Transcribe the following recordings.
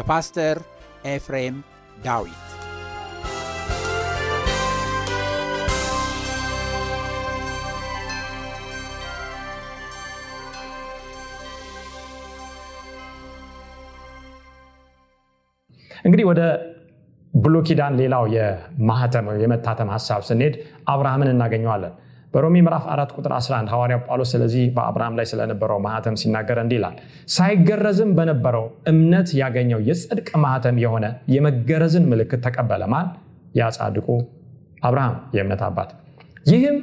በፓስተር ኤፍሬም ዳዊት እንግዲህ ወደ ብሉይ ኪዳን ሌላው የማህተም የመታተም ሀሳብ ስንሄድ አብርሃምን እናገኘዋለን። በሮሜ ምዕራፍ 4 ቁጥር 11 ሐዋርያው ጳውሎስ ስለዚህ በአብርሃም ላይ ስለነበረው ማህተም ሲናገር እንዲህ ይላል፣ ሳይገረዝም በነበረው እምነት ያገኘው የጽድቅ ማህተም የሆነ የመገረዝን ምልክት ተቀበለ። ማን? ያ ጻድቁ አብርሃም የእምነት አባት። ይህም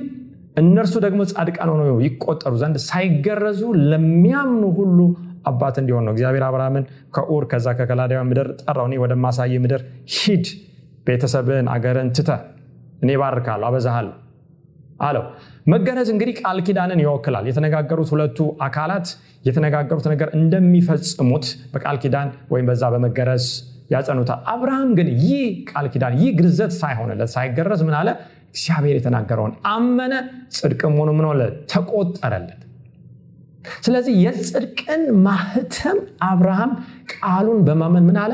እነርሱ ደግሞ ጻድቃን ሆነው ይቆጠሩ ዘንድ ሳይገረዙ ለሚያምኑ ሁሉ አባት እንዲሆን ነው። እግዚአብሔር አብርሃምን ከኡር ከዛ ከከላዳውያን ምድር ጠራው። እኔ ወደማሳይ ምድር ሂድ፣ ቤተሰብን አገርን ትተህ እኔ ባርካለሁ፣ አበዛሃለሁ አለው። መገረዝ እንግዲህ ቃል ኪዳንን ይወክላል። የተነጋገሩት ሁለቱ አካላት የተነጋገሩት ነገር እንደሚፈጽሙት በቃል ኪዳን ወይም በዛ በመገረዝ ያጸኑታል። አብርሃም ግን ይህ ቃል ኪዳን ይህ ግርዘት ሳይሆንለት ሳይገረዝ ምን አለ? እግዚአብሔር የተናገረውን አመነ፣ ጽድቅም ሆኖ ምን? ተቆጠረለት። ስለዚህ የጽድቅን ማህተም አብርሃም ቃሉን በማመን ምን አለ?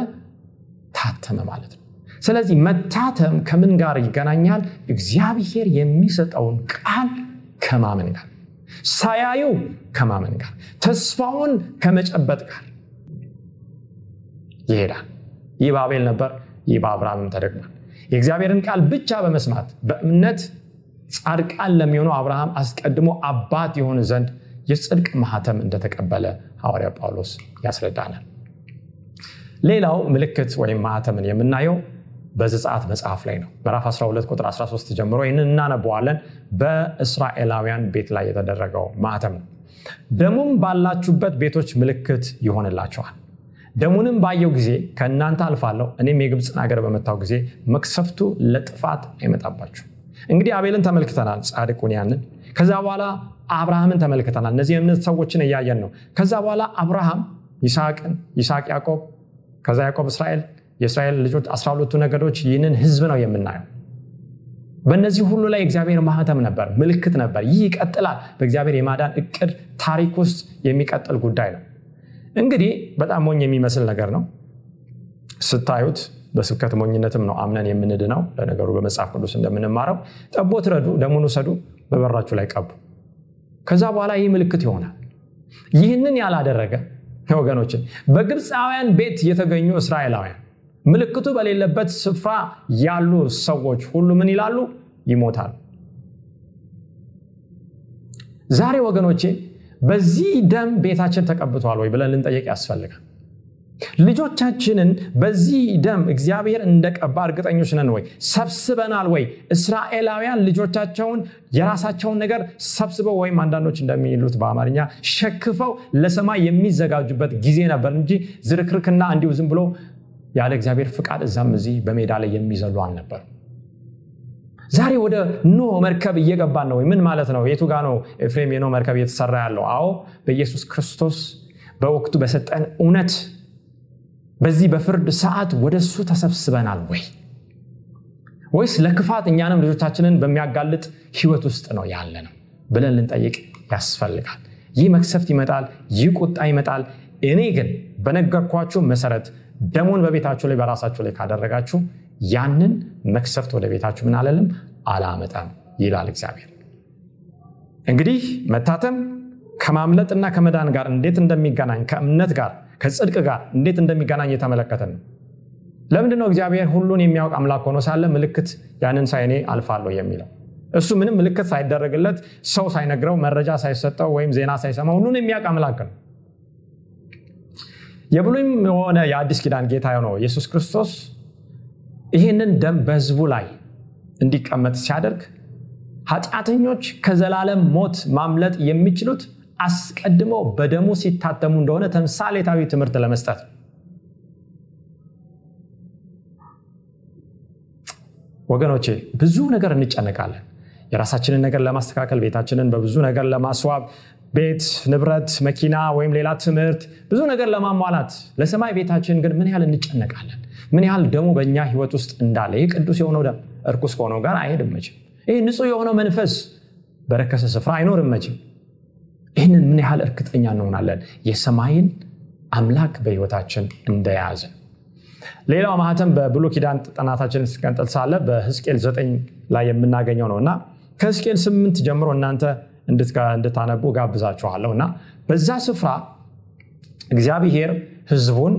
ታተመ ማለት ነው። ስለዚህ መታተም ከምን ጋር ይገናኛል? እግዚአብሔር የሚሰጠውን ቃል ከማመን ጋር፣ ሳያዩ ከማመን ጋር፣ ተስፋውን ከመጨበጥ ጋር ይሄዳል። ይህ በአቤል ነበር፣ ይህ በአብርሃምም ተደግሟል። የእግዚአብሔርን ቃል ብቻ በመስማት በእምነት ጻድቃን ለሚሆነው አብርሃም አስቀድሞ አባት የሆን ዘንድ የጽድቅ ማህተም እንደተቀበለ ሐዋርያ ጳውሎስ ያስረዳናል። ሌላው ምልክት ወይም ማህተምን የምናየው በዘጸአት መጽሐፍ ላይ ነው። ምዕራፍ 12 ቁጥር 13 ጀምሮ ይህንን እናነበዋለን። በእስራኤላውያን ቤት ላይ የተደረገው ማህተም ነው። ደሙም ባላችሁበት ቤቶች ምልክት ይሆንላችኋል። ደሙንም ባየው ጊዜ ከእናንተ አልፋለሁ፣ እኔም የግብፅን ሀገር በመታው ጊዜ መቅሰፍቱ ለጥፋት አይመጣባችሁ። እንግዲህ አቤልን ተመልክተናል፣ ጻድቁን ያንን። ከዛ በኋላ አብርሃምን ተመልክተናል። እነዚህ የእምነት ሰዎችን እያየን ነው። ከዛ በኋላ አብርሃም ይስሐቅን፣ ይስሐቅ ያዕቆብ፣ ከዛ ያዕቆብ እስራኤል የእስራኤል ልጆች 12ቱ ነገዶች ይህንን ህዝብ ነው የምናየው። በእነዚህ ሁሉ ላይ እግዚአብሔር ማህተም ነበር፣ ምልክት ነበር። ይህ ይቀጥላል። በእግዚአብሔር የማዳን እቅድ ታሪክ ውስጥ የሚቀጥል ጉዳይ ነው። እንግዲህ በጣም ሞኝ የሚመስል ነገር ነው ስታዩት። በስብከት ሞኝነትም ነው አምነን የምንድነው። ለነገሩ በመጽሐፍ ቅዱስ እንደምንማረው ጠቦት ረዱ፣ ደሙን ውሰዱ፣ በበራችሁ ላይ ቀቡ። ከዛ በኋላ ይህ ምልክት ይሆናል። ይህንን ያላደረገ ወገኖችን በግብፃውያን ቤት የተገኙ እስራኤላውያን ምልክቱ በሌለበት ስፍራ ያሉ ሰዎች ሁሉ ምን ይላሉ? ይሞታሉ። ዛሬ ወገኖቼ በዚህ ደም ቤታችን ተቀብቷል ወይ ብለን ልንጠየቅ ያስፈልጋል። ልጆቻችንን በዚህ ደም እግዚአብሔር እንደቀባ እርግጠኞች ነን ወይ? ሰብስበናል ወይ? እስራኤላውያን ልጆቻቸውን የራሳቸውን ነገር ሰብስበው ወይም አንዳንዶች እንደሚሉት በአማርኛ ሸክፈው ለሰማይ የሚዘጋጁበት ጊዜ ነበር እንጂ ዝርክርክና እንዲሁ ዝም ብሎ ያለ እግዚአብሔር ፍቃድ እዛም እዚህ በሜዳ ላይ የሚዘሉ አልነበሩ። ዛሬ ወደ ኖ መርከብ እየገባን ነው ምን ማለት ነው? የቱ ጋ ነው ኤፍሬም የኖ መርከብ እየተሰራ ያለው? አዎ በኢየሱስ ክርስቶስ በወቅቱ በሰጠን እውነት በዚህ በፍርድ ሰዓት ወደ እሱ ተሰብስበናል ወይ? ወይስ ለክፋት እኛንም ልጆቻችንን በሚያጋልጥ ህይወት ውስጥ ነው ያለ ነው ብለን ልንጠይቅ ያስፈልጋል። ይህ መክሰፍት ይመጣል ይህ ቁጣ ይመጣል። እኔ ግን በነገርኳችሁ መሰረት ደሙን በቤታችሁ ላይ በራሳችሁ ላይ ካደረጋችሁ ያንን መክሰፍት ወደ ቤታችሁ ምን አለልም? አላመጣም ይላል እግዚአብሔር። እንግዲህ መታተም ከማምለጥና ከመዳን ጋር እንዴት እንደሚገናኝ ከእምነት ጋር ከጽድቅ ጋር እንዴት እንደሚገናኝ የተመለከትን ነው። ለምንድነው እግዚአብሔር ሁሉን የሚያውቅ አምላክ ሆኖ ሳለ ምልክት ያንን ሳይኔ አልፋለሁ የሚለው? እሱ ምንም ምልክት ሳይደረግለት ሰው ሳይነግረው መረጃ ሳይሰጠው ወይም ዜና ሳይሰማ ሁሉን የሚያውቅ አምላክ ነው የብሉይም የሆነ የአዲስ ኪዳን ጌታ ነው ኢየሱስ ክርስቶስ ይህንን ደም በህዝቡ ላይ እንዲቀመጥ ሲያደርግ ኃጢአተኞች ከዘላለም ሞት ማምለጥ የሚችሉት አስቀድመው በደሙ ሲታተሙ እንደሆነ ተምሳሌታዊ ትምህርት ለመስጠት ወገኖቼ ብዙ ነገር እንጨነቃለን። የራሳችንን ነገር ለማስተካከል ቤታችንን በብዙ ነገር ለማስዋብ ቤት ንብረት መኪና ወይም ሌላ ትምህርት ብዙ ነገር ለማሟላት ለሰማይ ቤታችን ግን ምን ያህል እንጨነቃለን? ምን ያህል ደሙ በእኛ ህይወት ውስጥ እንዳለ ይህ ቅዱስ የሆነው ደም እርኩስ ከሆነው ጋር አይሄድም መችም ይህ ንጹህ የሆነው መንፈስ በረከሰ ስፍራ አይኖርም መችም ይህንን ምን ያህል እርግጠኛ እንሆናለን? የሰማይን አምላክ በህይወታችን እንደያዝን ሌላው ማህተም በብሎ ኪዳን ጥናታችን ስቀንጥል ሳለ በህዝቅኤል ዘጠኝ ላይ የምናገኘው ነው እና ከህዝቅኤል ስምንት ጀምሮ እናንተ እንድታነቡ ጋብዛችኋለሁ እና በዛ ስፍራ እግዚአብሔር ህዝቡን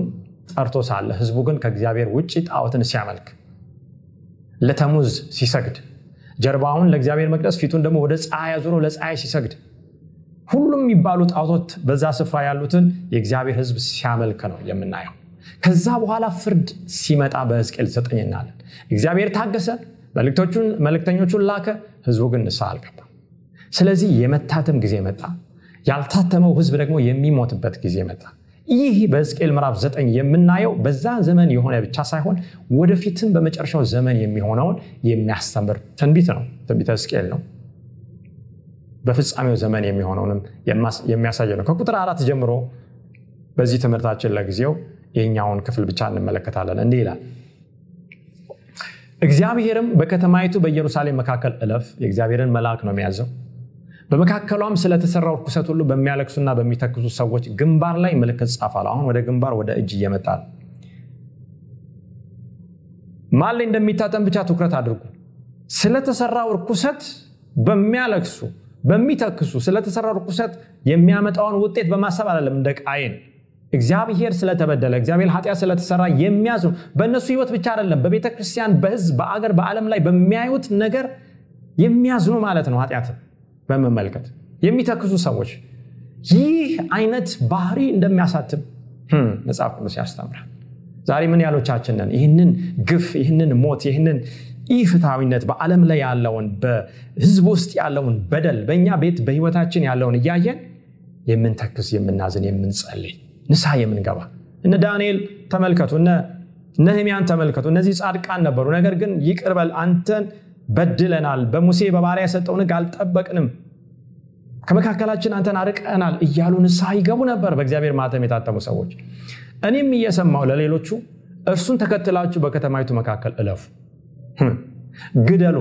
ጠርቶ ሳለ ህዝቡ ግን ከእግዚአብሔር ውጭ ጣዖትን ሲያመልክ ለተሙዝ ሲሰግድ ጀርባውን ለእግዚአብሔር መቅደስ ፊቱን ደግሞ ወደ ፀሐይ አዙሮ ለፀሐይ ሲሰግድ ሁሉም የሚባሉ ጣዖቶት በዛ ስፍራ ያሉትን የእግዚአብሔር ህዝብ ሲያመልክ ነው የምናየው። ከዛ በኋላ ፍርድ ሲመጣ በህዝቅኤል ዘጠኝ እናለን እግዚአብሔር ታገሰ መልእክተኞቹን ላከ ህዝቡ ግን ንስሐ አልገባ ስለዚህ የመታተም ጊዜ መጣ። ያልታተመው ህዝብ ደግሞ የሚሞትበት ጊዜ መጣ። ይህ በሕዝቅኤል ምዕራፍ ዘጠኝ የምናየው በዛ ዘመን የሆነ ብቻ ሳይሆን ወደፊትም በመጨረሻው ዘመን የሚሆነውን የሚያስተምር ትንቢት ነው ትንቢተ ሕዝቅኤል ነው። በፍጻሜው ዘመን የሚሆነውንም የሚያሳየ ነው። ከቁጥር አራት ጀምሮ በዚህ ትምህርታችን ለጊዜው የኛውን ክፍል ብቻ እንመለከታለን። እንዲህ ይላል እግዚአብሔርም በከተማይቱ በኢየሩሳሌም መካከል እለፍ የእግዚአብሔርን መልአክ ነው የሚያዘው በመካከሏም ስለተሰራው ርኩሰት ሁሉ በሚያለቅሱና በሚተክሱ ሰዎች ግንባር ላይ ምልክት ጻፋል አሁን ወደ ግንባር ወደ እጅ እየመጣ ነው። ማን ላይ እንደሚታተም ብቻ ትኩረት አድርጉ። ስለተሰራው ርኩሰት በሚያለቅሱ በሚተክሱ ስለተሰራው ርኩሰት የሚያመጣውን ውጤት በማሰብ አይደለም እንደ ቃይን እግዚአብሔር ስለተበደለ እግዚአብሔር ኃጢአት ስለተሰራ የሚያዝኑ በእነሱ ህይወት ብቻ አይደለም በቤተ ክርስቲያን በህዝብ በአገር በዓለም ላይ በሚያዩት ነገር የሚያዝኑ ማለት ነው ኃጢአትን በመመልከት የሚተክሱ ሰዎች ይህ አይነት ባህሪ እንደሚያሳትም መጽሐፍ ቅዱስ ያስተምራል። ዛሬ ምን ያሎቻችንን ይህንን ግፍ ይህንን ሞት ይህንን ኢፍትሐዊነት በዓለም ላይ ያለውን በህዝብ ውስጥ ያለውን በደል በእኛ ቤት በህይወታችን ያለውን እያየን የምንተክስ የምናዝን የምንጸልይ ንስሐ የምንገባ እነ ዳንኤል ተመልከቱ እነ ነህሚያን ተመልከቱ። እነዚህ ጻድቃን ነበሩ። ነገር ግን ይቅርበል አንተን በድለናል። በሙሴ በባሪያ የሰጠውን ህግ አልጠበቅንም። ከመካከላችን አንተን አርቀናል እያሉ ንስሐ ይገቡ ነበር በእግዚአብሔር ማተም የታተሙ ሰዎች። እኔም እየሰማው ለሌሎቹ እርሱን ተከትላችሁ በከተማይቱ መካከል እለፉ። ግደሉ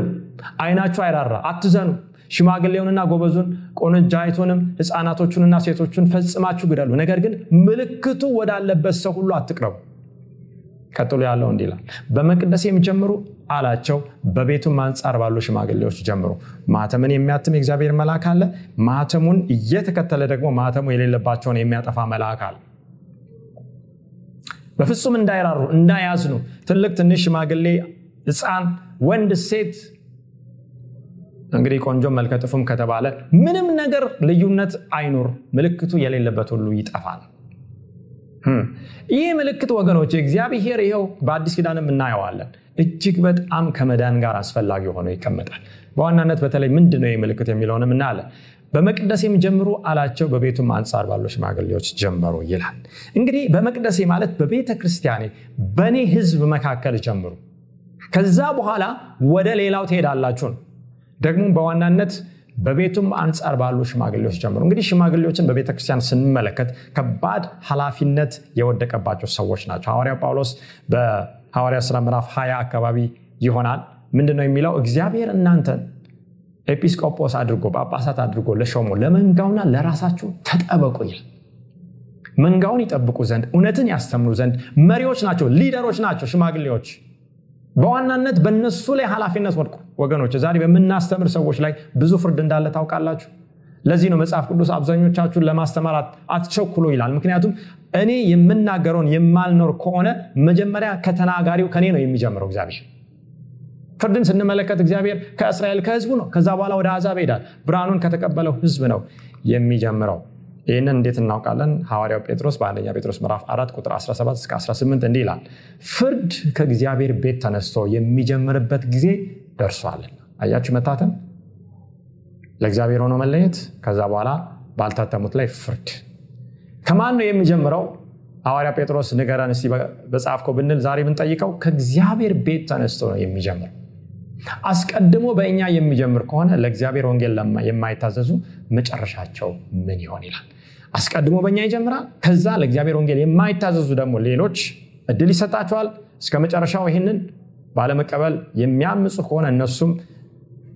አይናችሁ አይራራ አትዘኑ። ሽማግሌውንና ጎበዙን ቆንጃይቱንም ህፃናቶቹንና ሴቶቹን ፈጽማችሁ ግደሉ። ነገር ግን ምልክቱ ወዳለበት ሰው ሁሉ አትቅረቡ። ቀጥሎ ያለው እንዲህ ይላል። በመቅደሴም አላቸው። በቤቱም አንጻር ባሉ ሽማግሌዎች ጀምሩ። ማተምን የሚያትም የእግዚአብሔር መልአክ አለ። ማተሙን እየተከተለ ደግሞ ማተሙ የሌለባቸውን የሚያጠፋ መልአክ አለ። በፍጹም እንዳይራሩ እንዳያዝኑ። ትልቅ ትንሽ ሽማግሌ ህፃን ወንድ ሴት። እንግዲህ ቆንጆ መልከጥፉም ከተባለ ምንም ነገር ልዩነት አይኑር ምልክቱ የሌለበት ሁሉ ይጠፋል ይህ ምልክት ወገኖች እግዚአብሔር ይኸው በአዲስ ኪዳንም እናየዋለን። እጅግ በጣም ከመዳን ጋር አስፈላጊ ሆኖ ይቀመጣል። በዋናነት በተለይ ምንድን ነው ምልክት የሚለውንም እናያለን። በመቅደሴም ጀምሩ አላቸው በቤቱም አንጻር ባሉ ሽማግሌዎች ጀመሩ ይላል። እንግዲህ በመቅደሴ ማለት በቤተ ክርስቲያኔ በእኔ ህዝብ መካከል ጀምሩ። ከዛ በኋላ ወደ ሌላው ትሄዳላችሁ ነው። ደግሞ በዋናነት በቤቱም አንጻር ባሉ ሽማግሌዎች ጀምሮ። እንግዲህ ሽማግሌዎችን በቤተክርስቲያን ስንመለከት ከባድ ኃላፊነት የወደቀባቸው ሰዎች ናቸው። ሐዋርያ ጳውሎስ በሐዋርያ ስራ ምዕራፍ 20 አካባቢ ይሆናል። ምንድነው የሚለው? እግዚአብሔር እናንተን ኤጲስቆጶስ አድርጎ ጳጳሳት አድርጎ ለሾሞ ለመንጋውና ለራሳችሁ ተጠበቁ ይላል መንጋውን ይጠብቁ ዘንድ እውነትን ያስተምሩ ዘንድ መሪዎች ናቸው ሊደሮች ናቸው ሽማግሌዎች በዋናነት በእነሱ ላይ ኃላፊነት ወድቁ። ወገኖች ዛሬ በምናስተምር ሰዎች ላይ ብዙ ፍርድ እንዳለ ታውቃላችሁ? ለዚህ ነው መጽሐፍ ቅዱስ አብዛኞቻችሁን ለማስተማር አትቸኩሉ ይላል። ምክንያቱም እኔ የምናገረውን የማልኖር ከሆነ መጀመሪያ ከተናጋሪው ከኔ ነው የሚጀምረው እግዚአብሔር። ፍርድን ስንመለከት እግዚአብሔር ከእስራኤል ከህዝቡ ነው። ከዛ በኋላ ወደ አዛብ ይሄዳል። ብርሃኑን ከተቀበለው ህዝብ ነው የሚጀምረው ይህንን እንዴት እናውቃለን? ሐዋርያው ጴጥሮስ በአንደኛ ጴጥሮስ ምዕራፍ 4 ቁጥር 17 እስከ 18 እንዲህ ይላል ፍርድ ከእግዚአብሔር ቤት ተነስቶ የሚጀምርበት ጊዜ ደርሷልና አያችሁ መታተም? ለእግዚአብሔር ሆኖ መለየት ከዛ በኋላ ባልታተሙት ላይ ፍርድ። ከማን ነው የሚጀምረው? ሐዋርያ ጴጥሮስ ንገረን እስቲ በጻፍከው ብንል ዛሬ ብንጠይቀው ከእግዚአብሔር ቤት ተነስቶ ነው የሚጀምረው አስቀድሞ በእኛ የሚጀምር ከሆነ ለእግዚአብሔር ወንጌል የማይታዘዙ መጨረሻቸው ምን ይሆን ይላል? አስቀድሞ በእኛ ይጀምራል ከዛ ለእግዚአብሔር ወንጌል የማይታዘዙ ደግሞ ሌሎች እድል ይሰጣቸዋል። እስከ መጨረሻው ይህንን ባለመቀበል የሚያምፁ ከሆነ እነሱም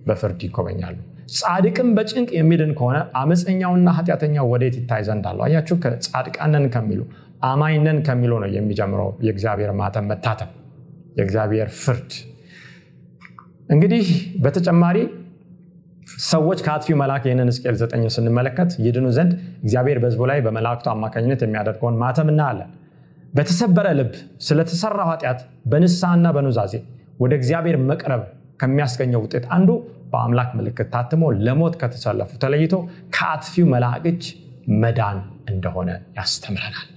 በፍርድ ይጎበኛሉ። ጻድቅም በጭንቅ የሚድን ከሆነ አመፀኛውና ኃጢአተኛው ወዴት ይታይ ዘንድ አለው? አያችሁ ጻድቃነን ከሚሉ አማኝነን ከሚሉ ነው የሚጀምረው የእግዚአብሔር ማተም መታተም የእግዚአብሔር ፍርድ እንግዲህ በተጨማሪ ሰዎች ከአጥፊው መልአክ ይህንን ሕዝቅኤል ዘጠኝ ስንመለከት ይድኑ ዘንድ እግዚአብሔር በህዝቡ ላይ በመላእክቱ አማካኝነት የሚያደርገውን ማተም እናያለን። በተሰበረ ልብ ስለተሰራው ኃጢአት በንስሐና በኑዛዜ ወደ እግዚአብሔር መቅረብ ከሚያስገኘው ውጤት አንዱ በአምላክ ምልክት ታትሞ ለሞት ከተሰለፉ ተለይቶ ከአጥፊው መልአክ መዳን እንደሆነ ያስተምረናል።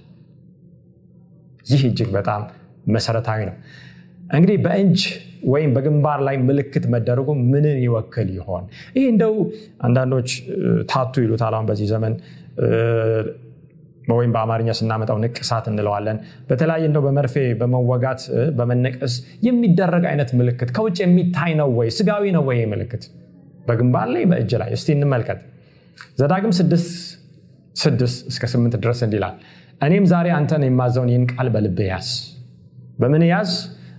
ይህ እጅግ በጣም መሰረታዊ ነው እንግዲህ በእጅ ወይም በግንባር ላይ ምልክት መደረጉ ምንን ይወክል ይሆን? ይህ እንደው አንዳንዶች ታቱ ይሉታል። አሁን በዚህ ዘመን ወይም በአማርኛ ስናመጣው ንቅሳት እንለዋለን። በተለያየ እንደው በመርፌ በመወጋት በመነቀስ የሚደረግ አይነት ምልክት ከውጭ የሚታይ ነው ወይ? ስጋዊ ነው ወይ ምልክት? በግንባር ላይ በእጅ ላይ? እስቲ እንመልከት። ዘዳግም ስድስት እስከ ስምንት ድረስ እንዲላል እኔም ዛሬ አንተን የማዘውን ይህን ቃል በልብ ያዝ። በምን ያዝ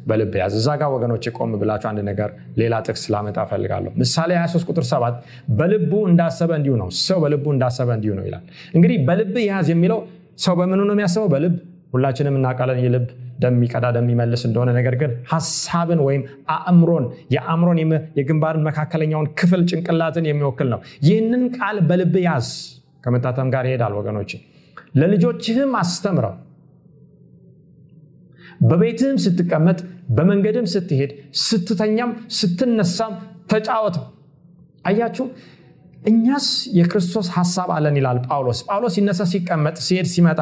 በልብ ያዝ። እዛ ጋር ወገኖች ቆም ብላችሁ አንድ ነገር ሌላ ጥቅስ ላመጣ ፈልጋለሁ ምሳሌ 23 ቁጥር 7 በልቡ እንዳሰበ እንዲሁ ነው። ሰው በልቡ እንዳሰበ እንዲሁ ነው ይላል። እንግዲህ በልብ ያዝ የሚለው ሰው በምኑ ነው የሚያስበው? በልብ። ሁላችንም እናውቃለን የልብ ደም የሚቀዳ እንደሆነ። ነገር ግን ሀሳብን ወይም አእምሮን የአእምሮን የግንባርን መካከለኛውን ክፍል ጭንቅላትን የሚወክል ነው። ይህንን ቃል በልብ ያዝ። ከመታተም ጋር ይሄዳል ወገኖች ለልጆችህም አስተምረው። በቤትህም ስትቀመጥ በመንገድም ስትሄድ ስትተኛም ስትነሳም ተጫወተው አያችሁ እኛስ የክርስቶስ ሀሳብ አለን ይላል ጳውሎስ። ጳውሎስ ሲነሳ ሲቀመጥ ሲሄድ ሲመጣ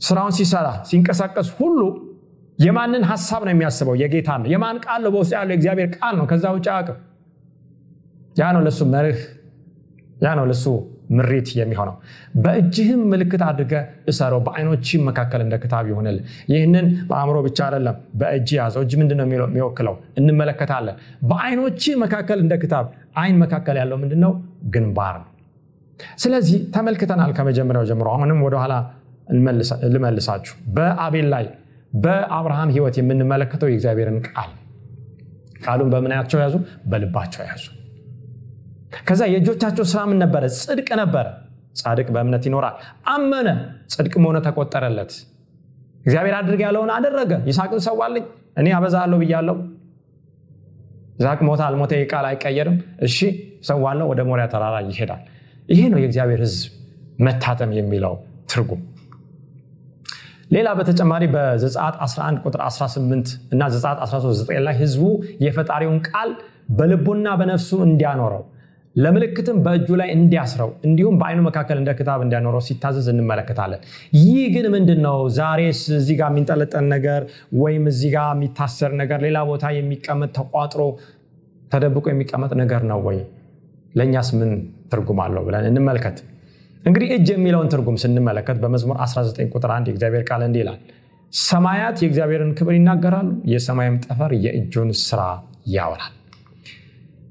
ስራውን ሲሰራ ሲንቀሳቀስ ሁሉ የማንን ሀሳብ ነው የሚያስበው? የጌታ ነው። የማን ቃል ነው? በውስጥ ያለው የእግዚአብሔር ቃል ነው። ከዛ ውጭ አቅም ያ ነው ለሱ መርህ ያ ነው ለሱ ምሪት የሚሆነው። በእጅህም ምልክት አድርገ እሰረው በአይኖችም መካከል እንደ ክታብ ይሆንል ይህንን በአእምሮ ብቻ አይደለም በእጅ ያዘው። እጅ ምንድነው የሚወክለው። እንመለከታለን። በአይኖች መካከል እንደ ክታብ አይን መካከል ያለው ምንድነው? ግንባር ነው። ስለዚህ ተመልክተናል ከመጀመሪያው ጀምሮ። አሁንም ወደኋላ ልመልሳችሁ። በአቤል ላይ በአብርሃም ህይወት የምንመለከተው የእግዚአብሔርን ቃል። ቃሉን በምናያቸው ያዙ? በልባቸው ያዙ ከዛ የእጆቻቸው ስራ ምን ነበረ? ጽድቅ ነበረ። ጻድቅ በእምነት ይኖራል። አመነ። ጽድቅ መሆነ ተቆጠረለት። እግዚአብሔር አድርግ ያለውን አደረገ። ይስቅን ሰዋልኝ። እኔ አበዛለሁ ብያለው ይስቅ ሞታ አልሞተ ቃል አይቀየርም። እሺ ሰዋለው ወደ ሞሪያ ተራራ ይሄዳል። ይሄ ነው የእግዚአብሔር ህዝብ መታተም የሚለው ትርጉም። ሌላ በተጨማሪ በዘጻት 11 ቁጥር 18 እና ዘጻት 13 ላይ ህዝቡ የፈጣሪውን ቃል በልቡና በነፍሱ እንዲያኖረው ለምልክትም በእጁ ላይ እንዲያስረው እንዲሁም በአይኑ መካከል እንደ ክታብ እንዲያኖረው ሲታዘዝ እንመለከታለን። ይህ ግን ምንድን ነው ዛሬስ እዚህ ጋር የሚንጠለጠል ነገር ወይም እዚህ ጋር የሚታሰር ነገር ሌላ ቦታ የሚቀመጥ ተቋጥሮ ተደብቆ የሚቀመጥ ነገር ነው ወይ? ለእኛስ ምን ትርጉም አለው ብለን እንመልከት። እንግዲህ እጅ የሚለውን ትርጉም ስንመለከት በመዝሙር 19 ቁጥር 1 የእግዚአብሔር ቃል እንዲህ ይላል ሰማያት የእግዚአብሔርን ክብር ይናገራሉ፣ የሰማይም ጠፈር የእጁን ስራ ያወራል።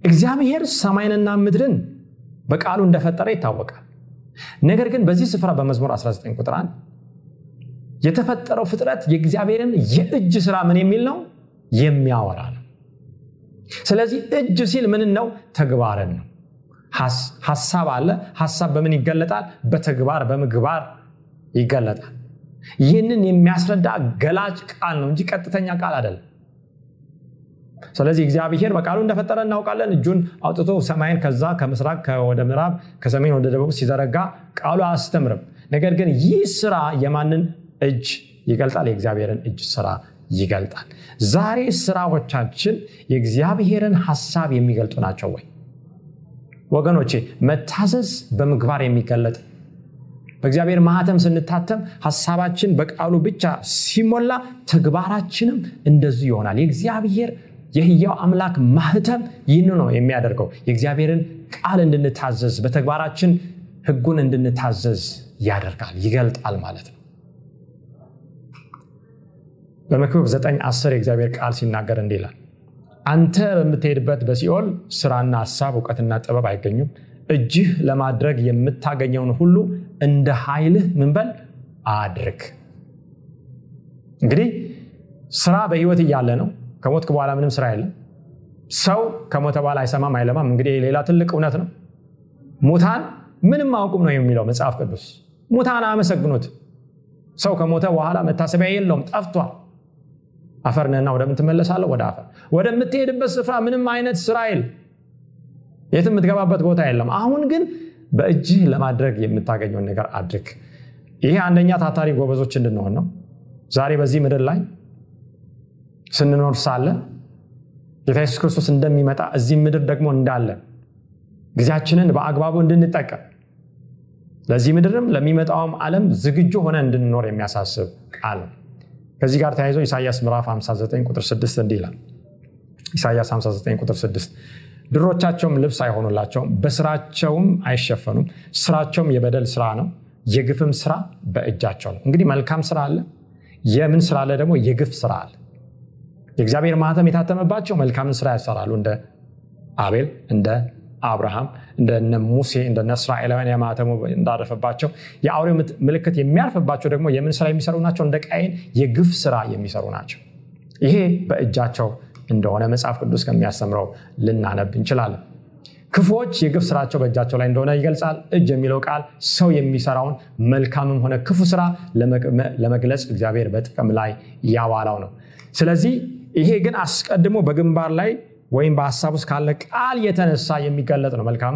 እግዚአብሔር ሰማይንና ምድርን በቃሉ እንደፈጠረ ይታወቃል። ነገር ግን በዚህ ስፍራ በመዝሙር 19 ቁጥር 1 የተፈጠረው ፍጥረት የእግዚአብሔርን የእጅ ስራ ምን የሚል ነው? የሚያወራ ነው። ስለዚህ እጅ ሲል ምን ነው? ተግባርን ነው። ሀሳብ አለ። ሀሳብ በምን ይገለጣል? በተግባር በምግባር ይገለጣል። ይህንን የሚያስረዳ ገላጭ ቃል ነው እንጂ ቀጥተኛ ቃል አይደለም። ስለዚህ እግዚአብሔር በቃሉ እንደፈጠረ እናውቃለን። እጁን አውጥቶ ሰማይን ከዛ ከምስራቅ ወደ ምዕራብ ከሰሜን ወደ ደቡብ ሲዘረጋ ቃሉ አያስተምርም። ነገር ግን ይህ ስራ የማንን እጅ ይገልጣል? የእግዚአብሔርን እጅ ስራ ይገልጣል። ዛሬ ስራዎቻችን የእግዚአብሔርን ሀሳብ የሚገልጡ ናቸው ወይ? ወገኖቼ መታዘዝ በምግባር የሚገለጥ በእግዚአብሔር ማህተም ስንታተም ሀሳባችን በቃሉ ብቻ ሲሞላ ተግባራችንም እንደዚሁ ይሆናል። የእግዚአብሔር የህያው አምላክ ማህተም ይህን ነው የሚያደርገው። የእግዚአብሔርን ቃል እንድንታዘዝ በተግባራችን ህጉን እንድንታዘዝ ያደርጋል፣ ይገልጣል ማለት ነው። በመክብብ 9 10 የእግዚአብሔር ቃል ሲናገር እንዲህ ይላል፣ አንተ በምትሄድበት በሲኦል ስራና ሀሳብ እውቀትና ጥበብ አይገኙም። እጅህ ለማድረግ የምታገኘውን ሁሉ እንደ ኃይልህ ምንበል አድርግ። እንግዲህ ስራ በህይወት እያለ ነው። ከሞትክ በኋላ ምንም ስራ የለም። ሰው ከሞተ በኋላ አይሰማም አይለማም። እንግዲህ ሌላ ትልቅ እውነት ነው። ሙታን ምንም አውቁም ነው የሚለው መጽሐፍ ቅዱስ። ሙታን አመሰግኑት። ሰው ከሞተ በኋላ መታሰቢያ የለውም፣ ጠፍቷል። አፈር ነህና ወደምን? ወደ አፈር። ወደምትሄድበት ስፍራ ምንም አይነት ስራ የለም። የምትገባበት ቦታ የለም። አሁን ግን በእጅህ ለማድረግ የምታገኘውን ነገር አድርግ። ይሄ አንደኛ ታታሪ ጎበዞች እንድንሆን ነው። ዛሬ በዚህ ምድር ላይ ስንኖር ሳለ ጌታ ኢየሱስ ክርስቶስ እንደሚመጣ እዚህ ምድር ደግሞ እንዳለን ጊዜያችንን በአግባቡ እንድንጠቀም ለዚህ ምድርም ለሚመጣውም ዓለም ዝግጁ ሆነ እንድንኖር የሚያሳስብ ቃል ከዚህ ጋር ተያይዞ ኢሳያስ ምዕራፍ 59 ቁጥር 6 እንዲህ ይላል። ኢሳያስ 59 ቁጥር 6 ድሮቻቸውም ልብስ አይሆኑላቸውም፣ በስራቸውም አይሸፈኑም። ስራቸውም የበደል ስራ ነው፣ የግፍም ስራ በእጃቸው ነው። እንግዲህ መልካም ስራ አለ፣ የምን ስራ አለ ደግሞ የግፍ ስራ አለ። የእግዚአብሔር ማህተም የታተመባቸው መልካምን ስራ ያሰራሉ። እንደ አቤል፣ እንደ አብርሃም፣ እንደነ ሙሴ፣ እንደነ እስራኤላውያን የማህተሙ እንዳረፈባቸው የአውሬው ምልክት የሚያርፍባቸው ደግሞ የምን ስራ የሚሰሩ ናቸው? እንደ ቃየን የግፍ ስራ የሚሰሩ ናቸው። ይሄ በእጃቸው እንደሆነ መጽሐፍ ቅዱስ ከሚያስተምረው ልናነብ እንችላለን። ክፉዎች የግፍ ስራቸው በእጃቸው ላይ እንደሆነ ይገልጻል። እጅ የሚለው ቃል ሰው የሚሰራውን መልካምም ሆነ ክፉ ስራ ለመግለጽ እግዚአብሔር በጥቅም ላይ ያዋላው ነው። ስለዚህ ይሄ ግን አስቀድሞ በግንባር ላይ ወይም በሀሳብ ውስጥ ካለ ቃል የተነሳ የሚገለጥ ነው። መልካም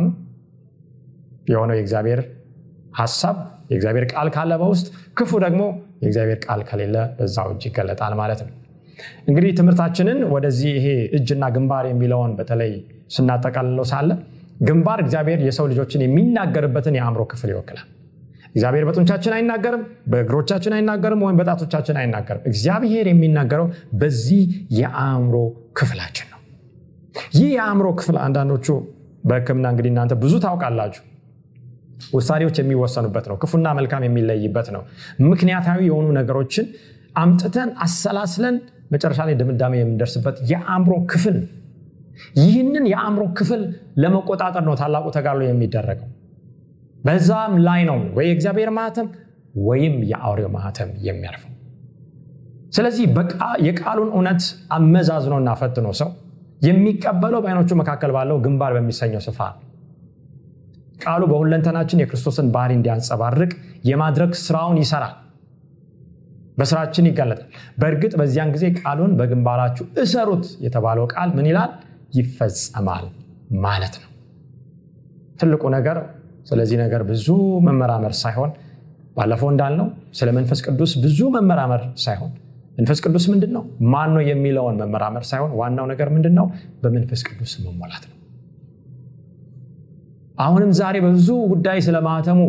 የሆነው የእግዚአብሔር ሀሳብ የእግዚአብሔር ቃል ካለ በውስጥ ክፉ ደግሞ የእግዚአብሔር ቃል ከሌለ በዛው እጅ ይገለጣል ማለት ነው። እንግዲህ ትምህርታችንን ወደዚህ ይሄ እጅና ግንባር የሚለውን በተለይ ስናጠቃልለው ሳለ ግንባር እግዚአብሔር የሰው ልጆችን የሚናገርበትን የአእምሮ ክፍል ይወክላል። እግዚአብሔር በጡንቻችን አይናገርም፣ በእግሮቻችን አይናገርም፣ ወይም በጣቶቻችን አይናገርም። እግዚአብሔር የሚናገረው በዚህ የአእምሮ ክፍላችን ነው። ይህ የአእምሮ ክፍል አንዳንዶቹ በሕክምና እንግዲህ እናንተ ብዙ ታውቃላችሁ፣ ውሳኔዎች የሚወሰኑበት ነው። ክፉና መልካም የሚለይበት ነው። ምክንያታዊ የሆኑ ነገሮችን አምጥተን አሰላስለን መጨረሻ ላይ ድምዳሜ የምንደርስበት የአእምሮ ክፍል ይህንን የአእምሮ ክፍል ለመቆጣጠር ነው ታላቁ ተጋድሎ የሚደረገው። በዛም ላይ ነው ወይ የእግዚአብሔር ማህተም ወይም የአውሬው ማህተም የሚያርፈው። ስለዚህ የቃሉን እውነት አመዛዝኖና ፈትኖ ሰው የሚቀበለው በዓይኖቹ መካከል ባለው ግንባር በሚሰኘው ስፍራ ነው። ቃሉ በሁለንተናችን የክርስቶስን ባህሪ እንዲያንጸባርቅ የማድረግ ስራውን ይሰራል። በስራችን ይገለጣል። በእርግጥ በዚያን ጊዜ ቃሉን በግንባራችሁ እሰሩት የተባለው ቃል ምን ይላል? ይፈጸማል ማለት ነው። ትልቁ ነገር ስለዚህ ነገር ብዙ መመራመር ሳይሆን ባለፈው እንዳልነው ስለ መንፈስ ቅዱስ ብዙ መመራመር ሳይሆን መንፈስ ቅዱስ ምንድን ነው ማን ነው የሚለውን መመራመር ሳይሆን ዋናው ነገር ምንድን ነው? በመንፈስ ቅዱስ መሞላት ነው። አሁንም ዛሬ በብዙ ጉዳይ ስለ ማህተሙ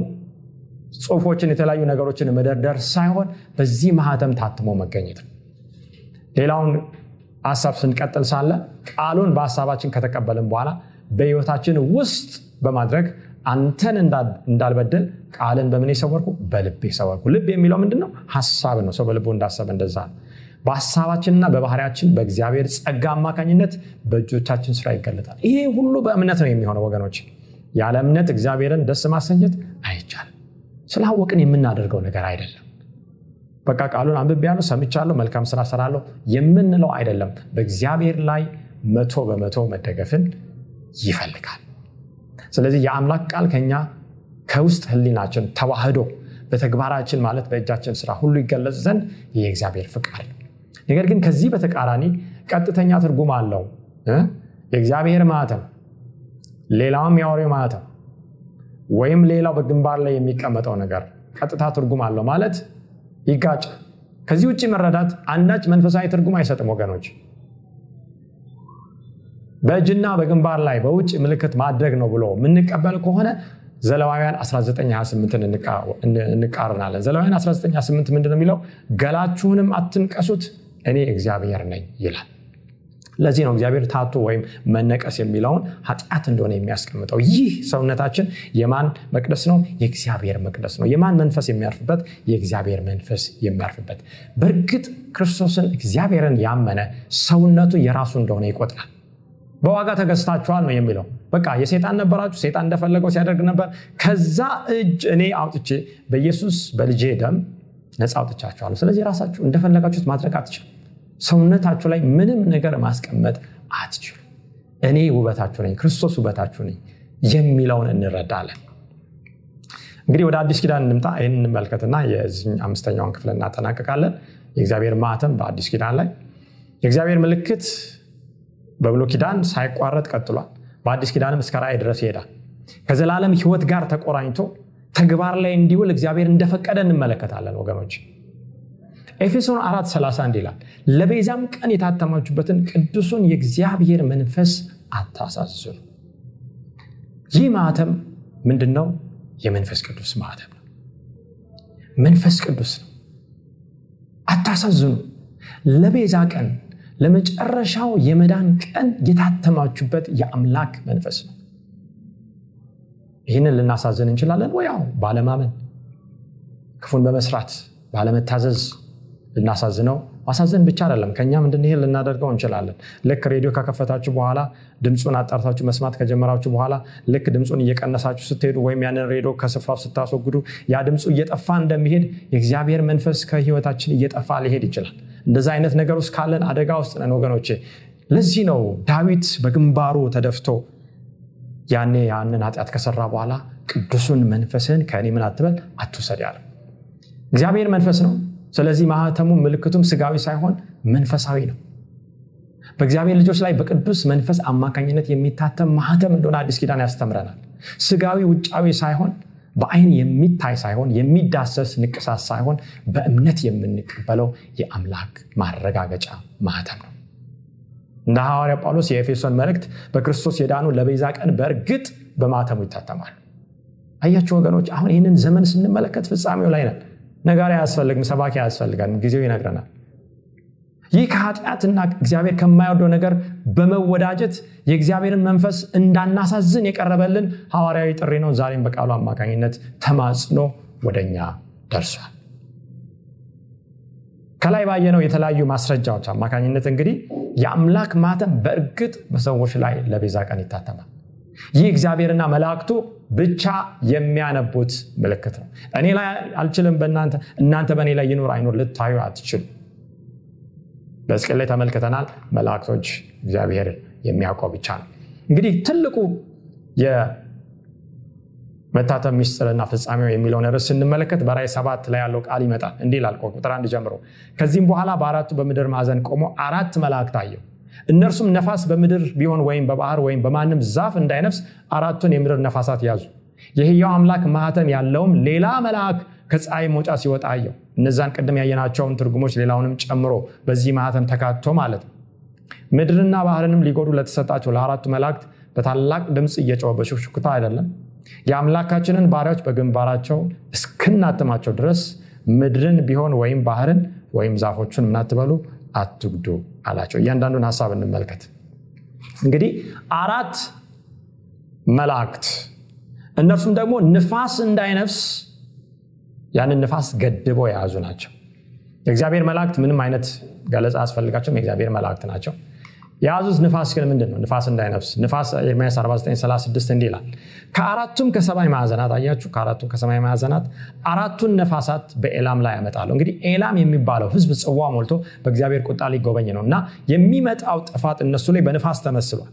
ጽሁፎችን የተለያዩ ነገሮችን መደርደር ሳይሆን በዚህ ማህተም ታትሞ መገኘት ነው። ሌላውን ሀሳብ ስንቀጥል ሳለ ቃሉን በሀሳባችን ከተቀበልን በኋላ በህይወታችን ውስጥ በማድረግ አንተን እንዳልበድል ቃልን በምን ሰወርኩ በልቤ ሰወርኩ። ልብ የሚለው ምንድን ነው ሀሳብ ነው። ሰው በልቡ እንዳሰብ እንደዛ ነው። በሀሳባችንና በባህሪያችን በእግዚአብሔር ጸጋ አማካኝነት በእጆቻችን ስራ ይገለጣል። ይሄ ሁሉ በእምነት ነው የሚሆነው ወገኖች። ያለ እምነት እግዚአብሔርን ደስ ማሰኘት አይቻልም። ስላወቅን የምናደርገው ነገር አይደለም። በቃ ቃሉን አንብቤያለሁ ሰምቻለሁ መልካም ስራ ሰራለሁ የምንለው አይደለም። በእግዚአብሔር ላይ መቶ በመቶ መደገፍን ይፈልጋል ስለዚህ የአምላክ ቃል ከኛ ከውስጥ ህሊናችን ተዋህዶ በተግባራችን ማለት በእጃችን ስራ ሁሉ ይገለጽ ዘንድ የእግዚአብሔር ፍቃድ ነገር ግን ከዚህ በተቃራኒ ቀጥተኛ ትርጉም አለው። የእግዚአብሔር ማተም ሌላውም የአውሬ ማተም ወይም ሌላው በግንባር ላይ የሚቀመጠው ነገር ቀጥታ ትርጉም አለው ማለት ይጋጭ ከዚህ ውጭ መረዳት አንዳች መንፈሳዊ ትርጉም አይሰጥም ወገኖች በእጅና በግንባር ላይ በውጭ ምልክት ማድረግ ነው ብሎ የምንቀበል ከሆነ ዘለዋውያን 1928 እንቃርናለን ዘለዋውያን 1928 ምንድን ነው የሚለው? ገላችሁንም አትንቀሱት እኔ እግዚአብሔር ነኝ ይላል። ለዚህ ነው እግዚአብሔር ታቶ ወይም መነቀስ የሚለውን ኃጢአት እንደሆነ የሚያስቀምጠው። ይህ ሰውነታችን የማን መቅደስ ነው? የእግዚአብሔር መቅደስ ነው። የማን መንፈስ የሚያርፍበት? የእግዚአብሔር መንፈስ የሚያርፍበት። በእርግጥ ክርስቶስን እግዚአብሔርን ያመነ ሰውነቱ የራሱ እንደሆነ ይቆጥራል በዋጋ ተገዝታችኋል ነው የሚለው። በቃ የሴጣን ነበራችሁ ሴጣን እንደፈለገው ሲያደርግ ነበር። ከዛ እጅ እኔ አውጥቼ በኢየሱስ በልጄ ደም ነፃ አውጥቻችኋለሁ። ስለዚህ ራሳችሁ እንደፈለጋችሁት ማድረግ አትችሉ ሰውነታችሁ ላይ ምንም ነገር ማስቀመጥ አትችሉ እኔ ውበታችሁ ነኝ ክርስቶስ ውበታችሁ ነኝ የሚለውን እንረዳለን። እንግዲህ ወደ አዲስ ኪዳን እንምጣ። ይህን እንመልከትና የዚህ አምስተኛውን ክፍል እናጠናቀቃለን የእግዚአብሔር ማተም በአዲስ ኪዳን ላይ። የእግዚአብሔር ምልክት በብሎ ኪዳን ሳይቋረጥ ቀጥሏል። በአዲስ ኪዳንም እስከ ራእይ ድረስ ይሄዳል። ከዘላለም ህይወት ጋር ተቆራኝቶ ተግባር ላይ እንዲውል እግዚአብሔር እንደፈቀደ እንመለከታለን ወገኖች። ኤፌሶን 4 31 ይላል ለቤዛም ቀን የታተማችሁበትን ቅዱሱን የእግዚአብሔር መንፈስ አታሳዝኑ ይህ ማተም ምንድን ነው የመንፈስ ቅዱስ ማተም ነው። መንፈስ ቅዱስ ነው። አታሳዝኑ። ለቤዛ ቀን ለመጨረሻው የመዳን ቀን የታተማችሁበት የአምላክ መንፈስ ነው። ይህንን ልናሳዝን እንችላለን? ወያው ባለማመን ክፉን በመስራት ባለመታዘዝ ልናሳዝነው ማሳዘን ብቻ አይደለም። ከኛም እንድንሄድ ልናደርገው እንችላለን። ልክ ሬዲዮ ከከፈታችሁ በኋላ ድምፁን አጣርታችሁ መስማት ከጀመራችሁ በኋላ ልክ ድምፁን እየቀነሳችሁ ስትሄዱ ወይም ያንን ሬዲዮ ከስፍራው ስታስወግዱ ያ ድምፁ እየጠፋ እንደሚሄድ የእግዚአብሔር መንፈስ ከህይወታችን እየጠፋ ሊሄድ ይችላል። እንደዚ አይነት ነገር ውስጥ ካለን አደጋ ውስጥ ነን ወገኖቼ። ለዚህ ነው ዳዊት በግንባሩ ተደፍቶ ያኔ ያንን ኃጢአት ከሰራ በኋላ ቅዱሱን መንፈስህን ከእኔ ምን አትበል? አትውሰድ ያለ እግዚአብሔር መንፈስ ነው ስለዚህ ማህተሙ ምልክቱም ስጋዊ ሳይሆን መንፈሳዊ ነው። በእግዚአብሔር ልጆች ላይ በቅዱስ መንፈስ አማካኝነት የሚታተም ማህተም እንደሆነ አዲስ ኪዳን ያስተምረናል። ስጋዊ ውጫዊ ሳይሆን በአይን የሚታይ ሳይሆን የሚዳሰስ ንቅሳት ሳይሆን በእምነት የምንቀበለው የአምላክ ማረጋገጫ ማህተም ነው። እንደ ሐዋርያ ጳውሎስ የኤፌሶን መልእክት በክርስቶስ የዳኑ ለቤዛ ቀን በእርግጥ በማተሙ ይታተማል አያችሁ ወገኖች አሁን ይህንን ዘመን ስንመለከት ፍጻሜው ላይ ነን ነጋሪ አያስፈልግም ሰባኪ አያስፈልጋል ጊዜው ይነግረናል። ይህ ከኃጢአትና እግዚአብሔር ከማይወደው ነገር በመወዳጀት የእግዚአብሔርን መንፈስ እንዳናሳዝን የቀረበልን ሐዋርያዊ ጥሪ ነው። ዛሬም በቃሉ አማካኝነት ተማጽኖ ወደኛ ደርሷል። ከላይ ባየነው የተለያዩ ማስረጃዎች አማካኝነት እንግዲህ የአምላክ ማተም በእርግጥ በሰዎች ላይ ለቤዛ ቀን ይታተማል። ይህ እግዚአብሔርና መላእክቱ ብቻ የሚያነቡት ምልክት ነው። እኔ ላይ አልችልም እናንተ በእኔ ላይ ይኖር አይኖር ልታዩ አትችሉ። በስቅል ላይ ተመልክተናል። መላእክቶች እግዚአብሔር የሚያውቀው ብቻ ነው። እንግዲህ ትልቁ የመታተም ሚስጥርና ፍጻሜው የሚለውን ርዕስ ስንመለከት በራይ ሰባት ላይ ያለው ቃል ይመጣል። እንዲህ ላል ቁጥር አንድ ጀምሮ ከዚህም በኋላ በአራቱ በምድር ማዕዘን ቆሞ አራት መላእክት አየው እነርሱም ነፋስ በምድር ቢሆን ወይም በባህር ወይም በማንም ዛፍ እንዳይነፍስ አራቱን የምድር ነፋሳት ያዙ። የህያው አምላክ ማህተም ያለውም ሌላ መልአክ ከፀሐይ መውጫ ሲወጣ አየው። እነዛን ቅድም ያየናቸውን ትርጉሞች ሌላውንም ጨምሮ በዚህ ማህተም ተካቶ ማለት ነው። ምድርና ባህርንም ሊጎዱ ለተሰጣቸው ለአራቱ መላእክት በታላቅ ድምፅ እየጨወ በሹክሹክታ አይደለም። የአምላካችንን ባሪያዎች በግንባራቸው እስክናትማቸው ድረስ ምድርን ቢሆን ወይም ባህርን ወይም ዛፎቹን ምናትበሉ አትጉዱ አላቸው። እያንዳንዱን ሀሳብ እንመልከት። እንግዲህ አራት መላእክት እነርሱም ደግሞ ንፋስ እንዳይነፍስ ያንን ንፋስ ገድበው የያዙ ናቸው። የእግዚአብሔር መላእክት ምንም አይነት ገለጻ አስፈልጋቸውም የእግዚአብሔር መላእክት ናቸው የያዙት ንፋስ ግን ምንድን ነው ንፋስ እንዳይነፍስ። ንፋስ ኤርምያስ 4936 እንዲህ ይላል። ከአራቱም ከሰማይ ማዕዘናት አያችሁ? ከአራቱም ከሰማይ ማዕዘናት አራቱን ነፋሳት በኤላም ላይ ያመጣለሁ እንግዲህ ኤላም የሚባለው ህዝብ ጽዋ ሞልቶ በእግዚአብሔር ቁጣ ሊጎበኝ ነው እና የሚመጣው ጥፋት እነሱ ላይ በንፋስ ተመስሏል።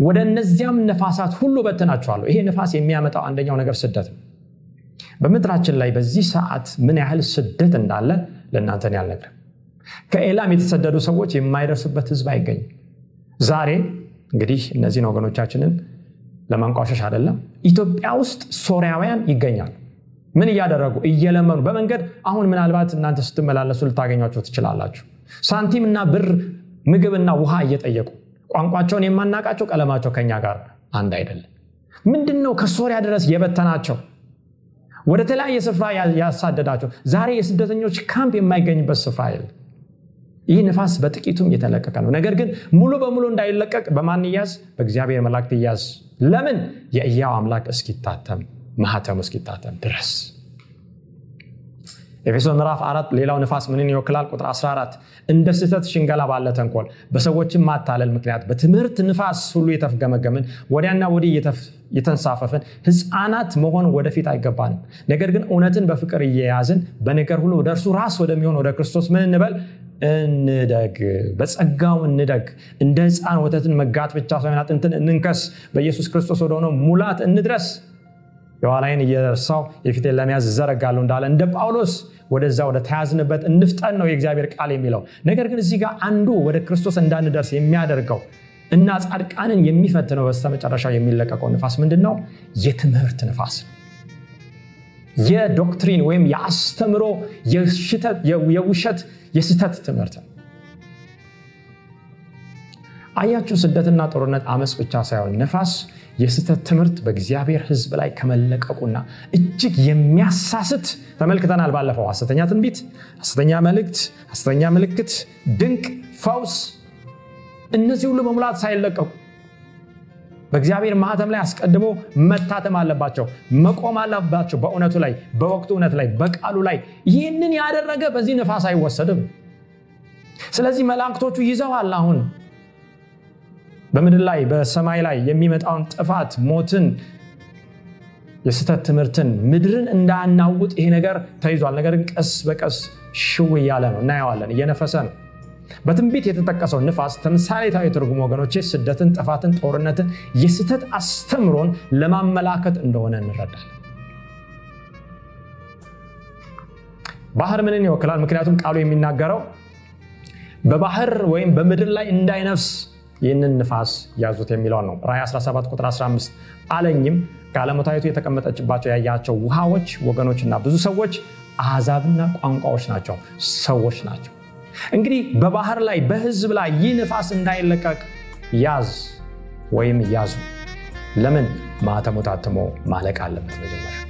ወደ እነዚያም ነፋሳት ሁሉ በትናቸዋለሁ ይሄ ንፋስ የሚያመጣው አንደኛው ነገር ስደት ነው። በምድራችን ላይ በዚህ ሰዓት ምን ያህል ስደት እንዳለ ለእናንተን ያልነግርም ከኤላም የተሰደዱ ሰዎች የማይደርሱበት ህዝብ አይገኝም ዛሬ እንግዲህ እነዚህን ወገኖቻችንን ለማንቋሸሽ አይደለም ኢትዮጵያ ውስጥ ሶሪያውያን ይገኛሉ። ምን እያደረጉ እየለመኑ በመንገድ አሁን ምናልባት እናንተ ስትመላለሱ ልታገኟቸው ትችላላችሁ። ሳንቲም እና ብር ምግብና ውሃ እየጠየቁ ቋንቋቸውን የማናቃቸው ቀለማቸው ከኛ ጋር አንድ አይደለም። ምንድን ነው ከሶሪያ ድረስ የበተናቸው? ወደ ተለያየ ስፍራ ያሳደዳቸው? ዛሬ የስደተኞች ካምፕ የማይገኝበት ስፍራ የለም ይህ ንፋስ በጥቂቱም የተለቀቀ ነው። ነገር ግን ሙሉ በሙሉ እንዳይለቀቅ በማን ያዝ በእግዚአብሔር መላእክት ያዝ ለምን? የእያው አምላክ እስኪታተም ማህተሙ እስኪታተም ድረስ። ኤፌሶን ምዕራፍ አራት ሌላው ንፋስ ምንን ይወክላል? ቁጥር 14 እንደ ስህተት ሽንገላ ባለ ተንኮል በሰዎችን ማታለል ምክንያት በትምህርት ንፋስ ሁሉ የተፍገመገምን ወዲያና ወዲህ የተንሳፈፍን ህፃናት መሆን ወደፊት አይገባንም። ነገር ግን እውነትን በፍቅር እየያዝን በነገር ሁሉ ወደ እርሱ ራስ ወደሚሆን ወደ ክርስቶስ ምን እንበል እንደግ በጸጋው እንደግ እንደ ህፃን ወተትን መጋት ብቻ ሳይሆን አጥንትን እንንከስ በኢየሱስ ክርስቶስ ወደሆነው ሙላት እንድረስ። የኋላይን እየረሳው የፊቴን ለመያዝ እዘረጋለሁ እንዳለ እንደ ጳውሎስ ወደዛ ወደ ተያዝንበት እንፍጠን ነው የእግዚአብሔር ቃል የሚለው። ነገር ግን እዚህ ጋር አንዱ ወደ ክርስቶስ እንዳንደርስ የሚያደርገው እና ጻድቃንን የሚፈትነው በስተመጨረሻው የሚለቀቀው ንፋስ ምንድን ነው የትምህርት ንፋስ የዶክትሪን ወይም የአስተምሮ የውሸት የስተት ትምህርት ነው። አያችሁ ስደትና ጦርነት አመፅ ብቻ ሳይሆን ነፋስ የስተት ትምህርት በእግዚአብሔር ህዝብ ላይ ከመለቀቁና እጅግ የሚያሳስት ተመልክተናል ባለፈው። ሐሰተኛ ትንቢት ሐሰተኛ መልእክት ሐሰተኛ ምልክት ድንቅ ፈውስ እነዚህ ሁሉ በሙላት ሳይለቀቁ በእግዚአብሔር ማህተም ላይ አስቀድሞ መታተም አለባቸው መቆም አለባቸው። በእውነቱ ላይ በወቅቱ እውነት ላይ በቃሉ ላይ ይህንን ያደረገ በዚህ ነፋስ አይወሰድም። ስለዚህ መላእክቶቹ ይዘዋል አሁን። በምድር ላይ በሰማይ ላይ የሚመጣውን ጥፋት ሞትን የስተት ትምህርትን ምድርን እንዳናውጥ ይሄ ነገር ተይዟል። ነገር ቀስ በቀስ ሽው እያለ ነው። እናየዋለን። እየነፈሰ ነው በትንቢት የተጠቀሰው ንፋስ ተምሳሌታዊ ትርጉም ወገኖቼ ስደትን ጥፋትን ጦርነትን የስተት አስተምሮን ለማመላከት እንደሆነ እንረዳለን። ባህር ምንን ይወክላል? ምክንያቱም ቃሉ የሚናገረው በባህር ወይም በምድር ላይ እንዳይነፍስ ይህንን ንፋስ ያዙት የሚለውን ነው። ራይ 17 ቁጥር 15 አለኝም ከዓለመታዊቱ የተቀመጠችባቸው ያያቸው ውሃዎች ወገኖችና ብዙ ሰዎች አሕዛብና ቋንቋዎች ናቸው። ሰዎች ናቸው እንግዲህ በባህር ላይ በህዝብ ላይ ይህ ንፋስ እንዳይለቀቅ ያዝ ወይም ያዙ። ለምን? ታትሞ ማለቅ አለበት መጀመሪያ